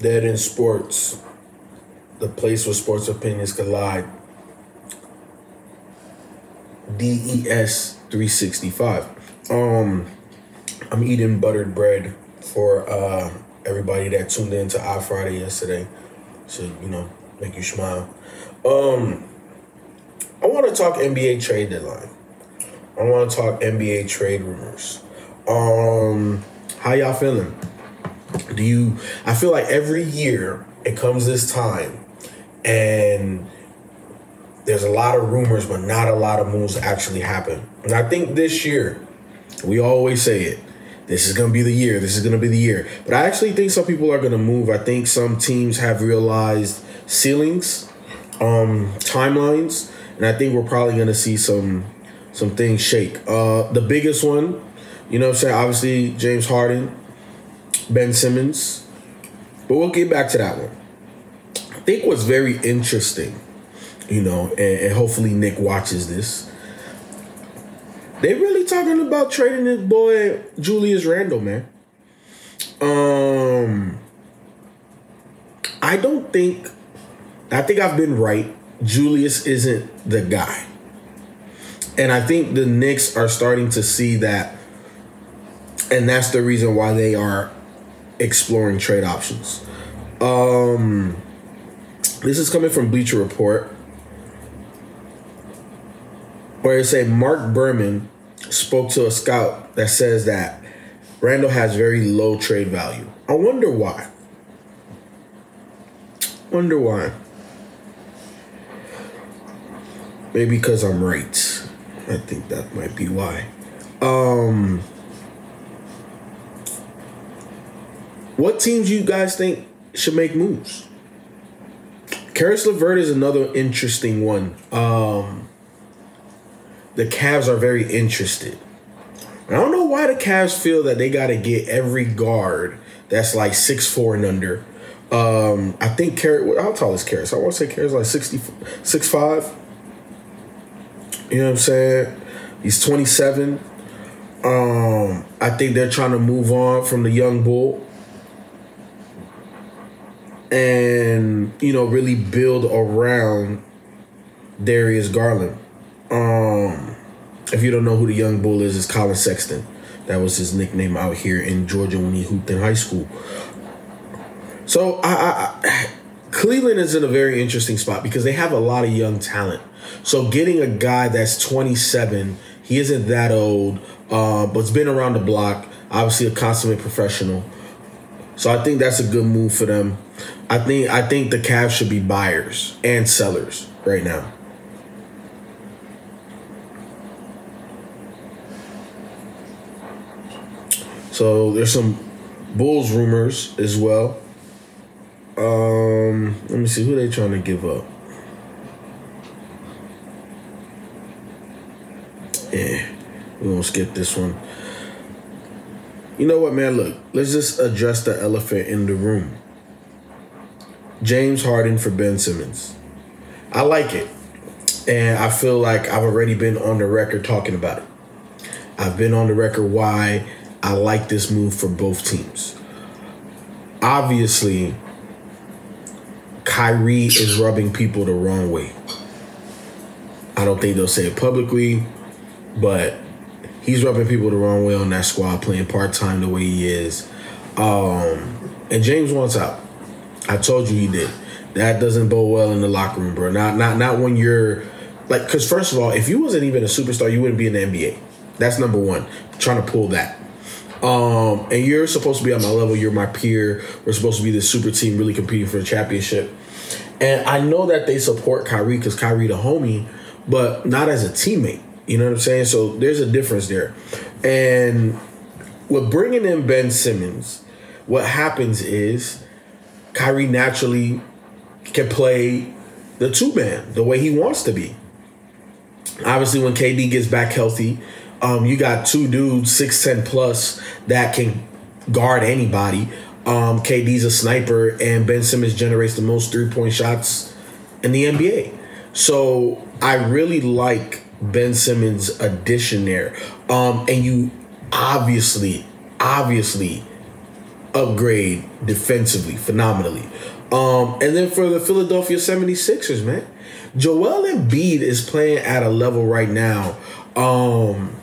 Dead in Sports, the place where sports opinions collide. DES 365. Um, I'm eating buttered bread for uh, everybody that tuned in to Eye Friday yesterday. So, you know, make you smile. Um, I want to talk NBA trade deadline. I want to talk NBA trade rumors. Um, how y'all feeling? Do you? I feel like every year it comes this time, and there's a lot of rumors, but not a lot of moves actually happen. And I think this year, we always say it. This is gonna be the year. This is gonna be the year. But I actually think some people are gonna move. I think some teams have realized ceilings, um, timelines, and I think we're probably gonna see some some things shake. Uh, the biggest one, you know, what I'm saying obviously James Harden, Ben Simmons, but we'll get back to that one. I think what's very interesting, you know, and, and hopefully Nick watches this. They really talking about trading this boy Julius Randle, man. Um, I don't think. I think I've been right. Julius isn't the guy. And I think the Knicks are starting to see that. And that's the reason why they are exploring trade options. Um, this is coming from Bleacher Report, where it say Mark Berman spoke to a scout that says that Randle has very low trade value. I wonder why. Wonder why. Maybe because I'm right. I think that might be why. Um, what teams you guys think should make moves? Caris LeVert is another interesting one. Um, the Cavs are very interested. I don't know why the Cavs feel that they got to get every guard that's like six four and under. Um, I think Carrot. How tall is Caris? I want to say Caris like 60, 6'5". You know what I'm saying? He's 27. Um, I think they're trying to move on from the young bull and you know really build around Darius Garland. Um, if you don't know who the young bull is, it's Collin Sexton. That was his nickname out here in Georgia when he hooped in high school. So I, I, I Cleveland is in a very interesting spot because they have a lot of young talent. So getting a guy that's 27, he isn't that old, uh, but's been around the block, obviously a consummate professional. So I think that's a good move for them. I think I think the Cavs should be buyers and sellers right now. So there's some Bulls rumors as well. Um, let me see who they trying to give up. Yeah, we gonna skip this one. You know what, man? Look, let's just address the elephant in the room. James Harden for Ben Simmons. I like it. And I feel like I've already been on the record talking about it. I've been on the record why I like this move for both teams. Obviously, Kyrie is rubbing people the wrong way. I don't think they'll say it publicly, but he's rubbing people the wrong way on that squad, playing part time the way he is. Um, and James wants out. I told you he did. That doesn't bode well in the locker room, bro. Not not not when you're like because first of all, if you wasn't even a superstar, you wouldn't be in the NBA. That's number one. trying to pull that. Um, and you're supposed to be on my level. You're my peer. We're supposed to be the super team, really competing for the championship. And I know that they support Kyrie because Kyrie the homie, but not as a teammate. You know what I'm saying? So there's a difference there. And with bringing in Ben Simmons, what happens is Kyrie naturally can play the two man the way he wants to be. Obviously, when KD gets back healthy, um, you got two dudes, 6'10 plus, that can guard anybody. Um, KD's a sniper, and Ben Simmons generates the most three point shots in the NBA. So I really like Ben Simmons' addition there. Um, and you obviously, obviously upgrade defensively phenomenally. Um, and then for the Philadelphia 76ers, man, Joel Embiid is playing at a level right now. Um,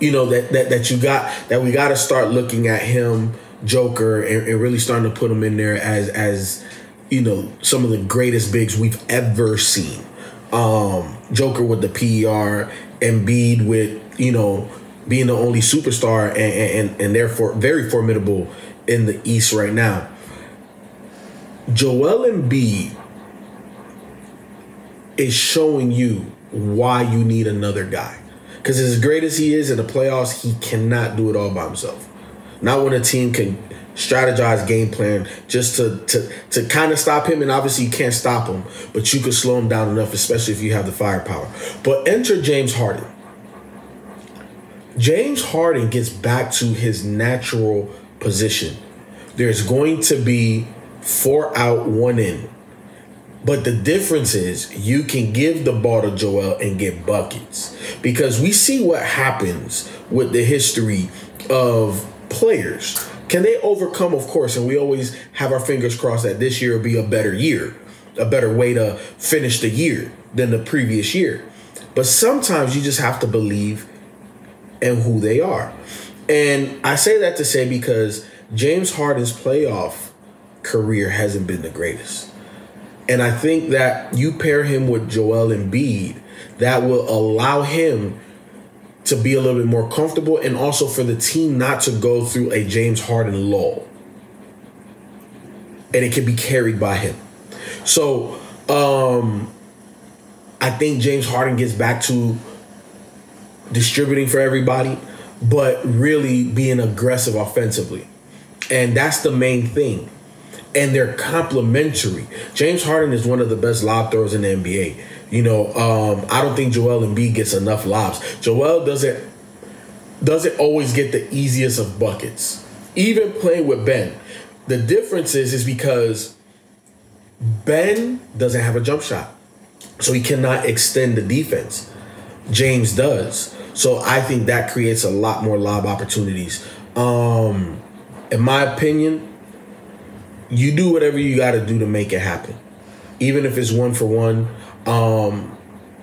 you know that that that you got that we got to start looking at him, Joker, and, and really starting to put him in there as as you know some of the greatest bigs we've ever seen. Um, Joker with the PER, Embiid with you know being the only superstar and, and and therefore very formidable in the East right now. Joel Embiid is showing you why you need another guy. Because as great as he is in the playoffs, he cannot do it all by himself. Not when a team can strategize game plan just to to to kind of stop him and obviously you can't stop him but you can slow him down enough especially if you have the firepower. But enter James Harden. James Harden gets back to his natural position. There's going to be four out one in. But the difference is you can give the ball to Joel and get buckets. Because we see what happens with the history of players. Can they overcome, of course, and we always have our fingers crossed that this year will be a better year, a better way to finish the year than the previous year. But sometimes you just have to believe in who they are. And I say that to say because James Harden's playoff career hasn't been the greatest. And I think that you pair him with Joel Embiid, that will allow him to be a little bit more comfortable and also for the team not to go through a James Harden lull. And it can be carried by him. So um I think James Harden gets back to distributing for everybody, but really being aggressive offensively. And that's the main thing and they're complementary. James Harden is one of the best lob throwers in the NBA. You know, um, I don't think Joel Embiid gets enough lobs. Joel doesn't doesn't always get the easiest of buckets. Even playing with Ben, the difference is is because Ben doesn't have a jump shot, so he cannot extend the defense. James does, so I think that creates a lot more lob opportunities. Um, in my opinion, you do whatever you got to do to make it happen, even if it's one for one. Um,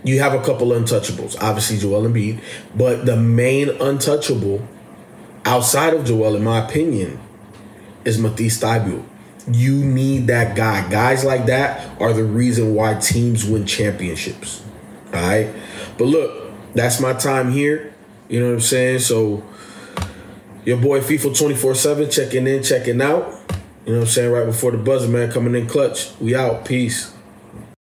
you have a couple untouchables, obviously Joel Embiid, but the main untouchable outside of Joel, in my opinion, is Matisse Thybulle. You need that guy. Guys like that are the reason why teams win championships. All right, but look, that's my time here. You know what I'm saying? So, your boy Feefo 24 7 checking in, checking out. You know what I'm saying? Right before the buzzer, man, coming in clutch. We out. Peace.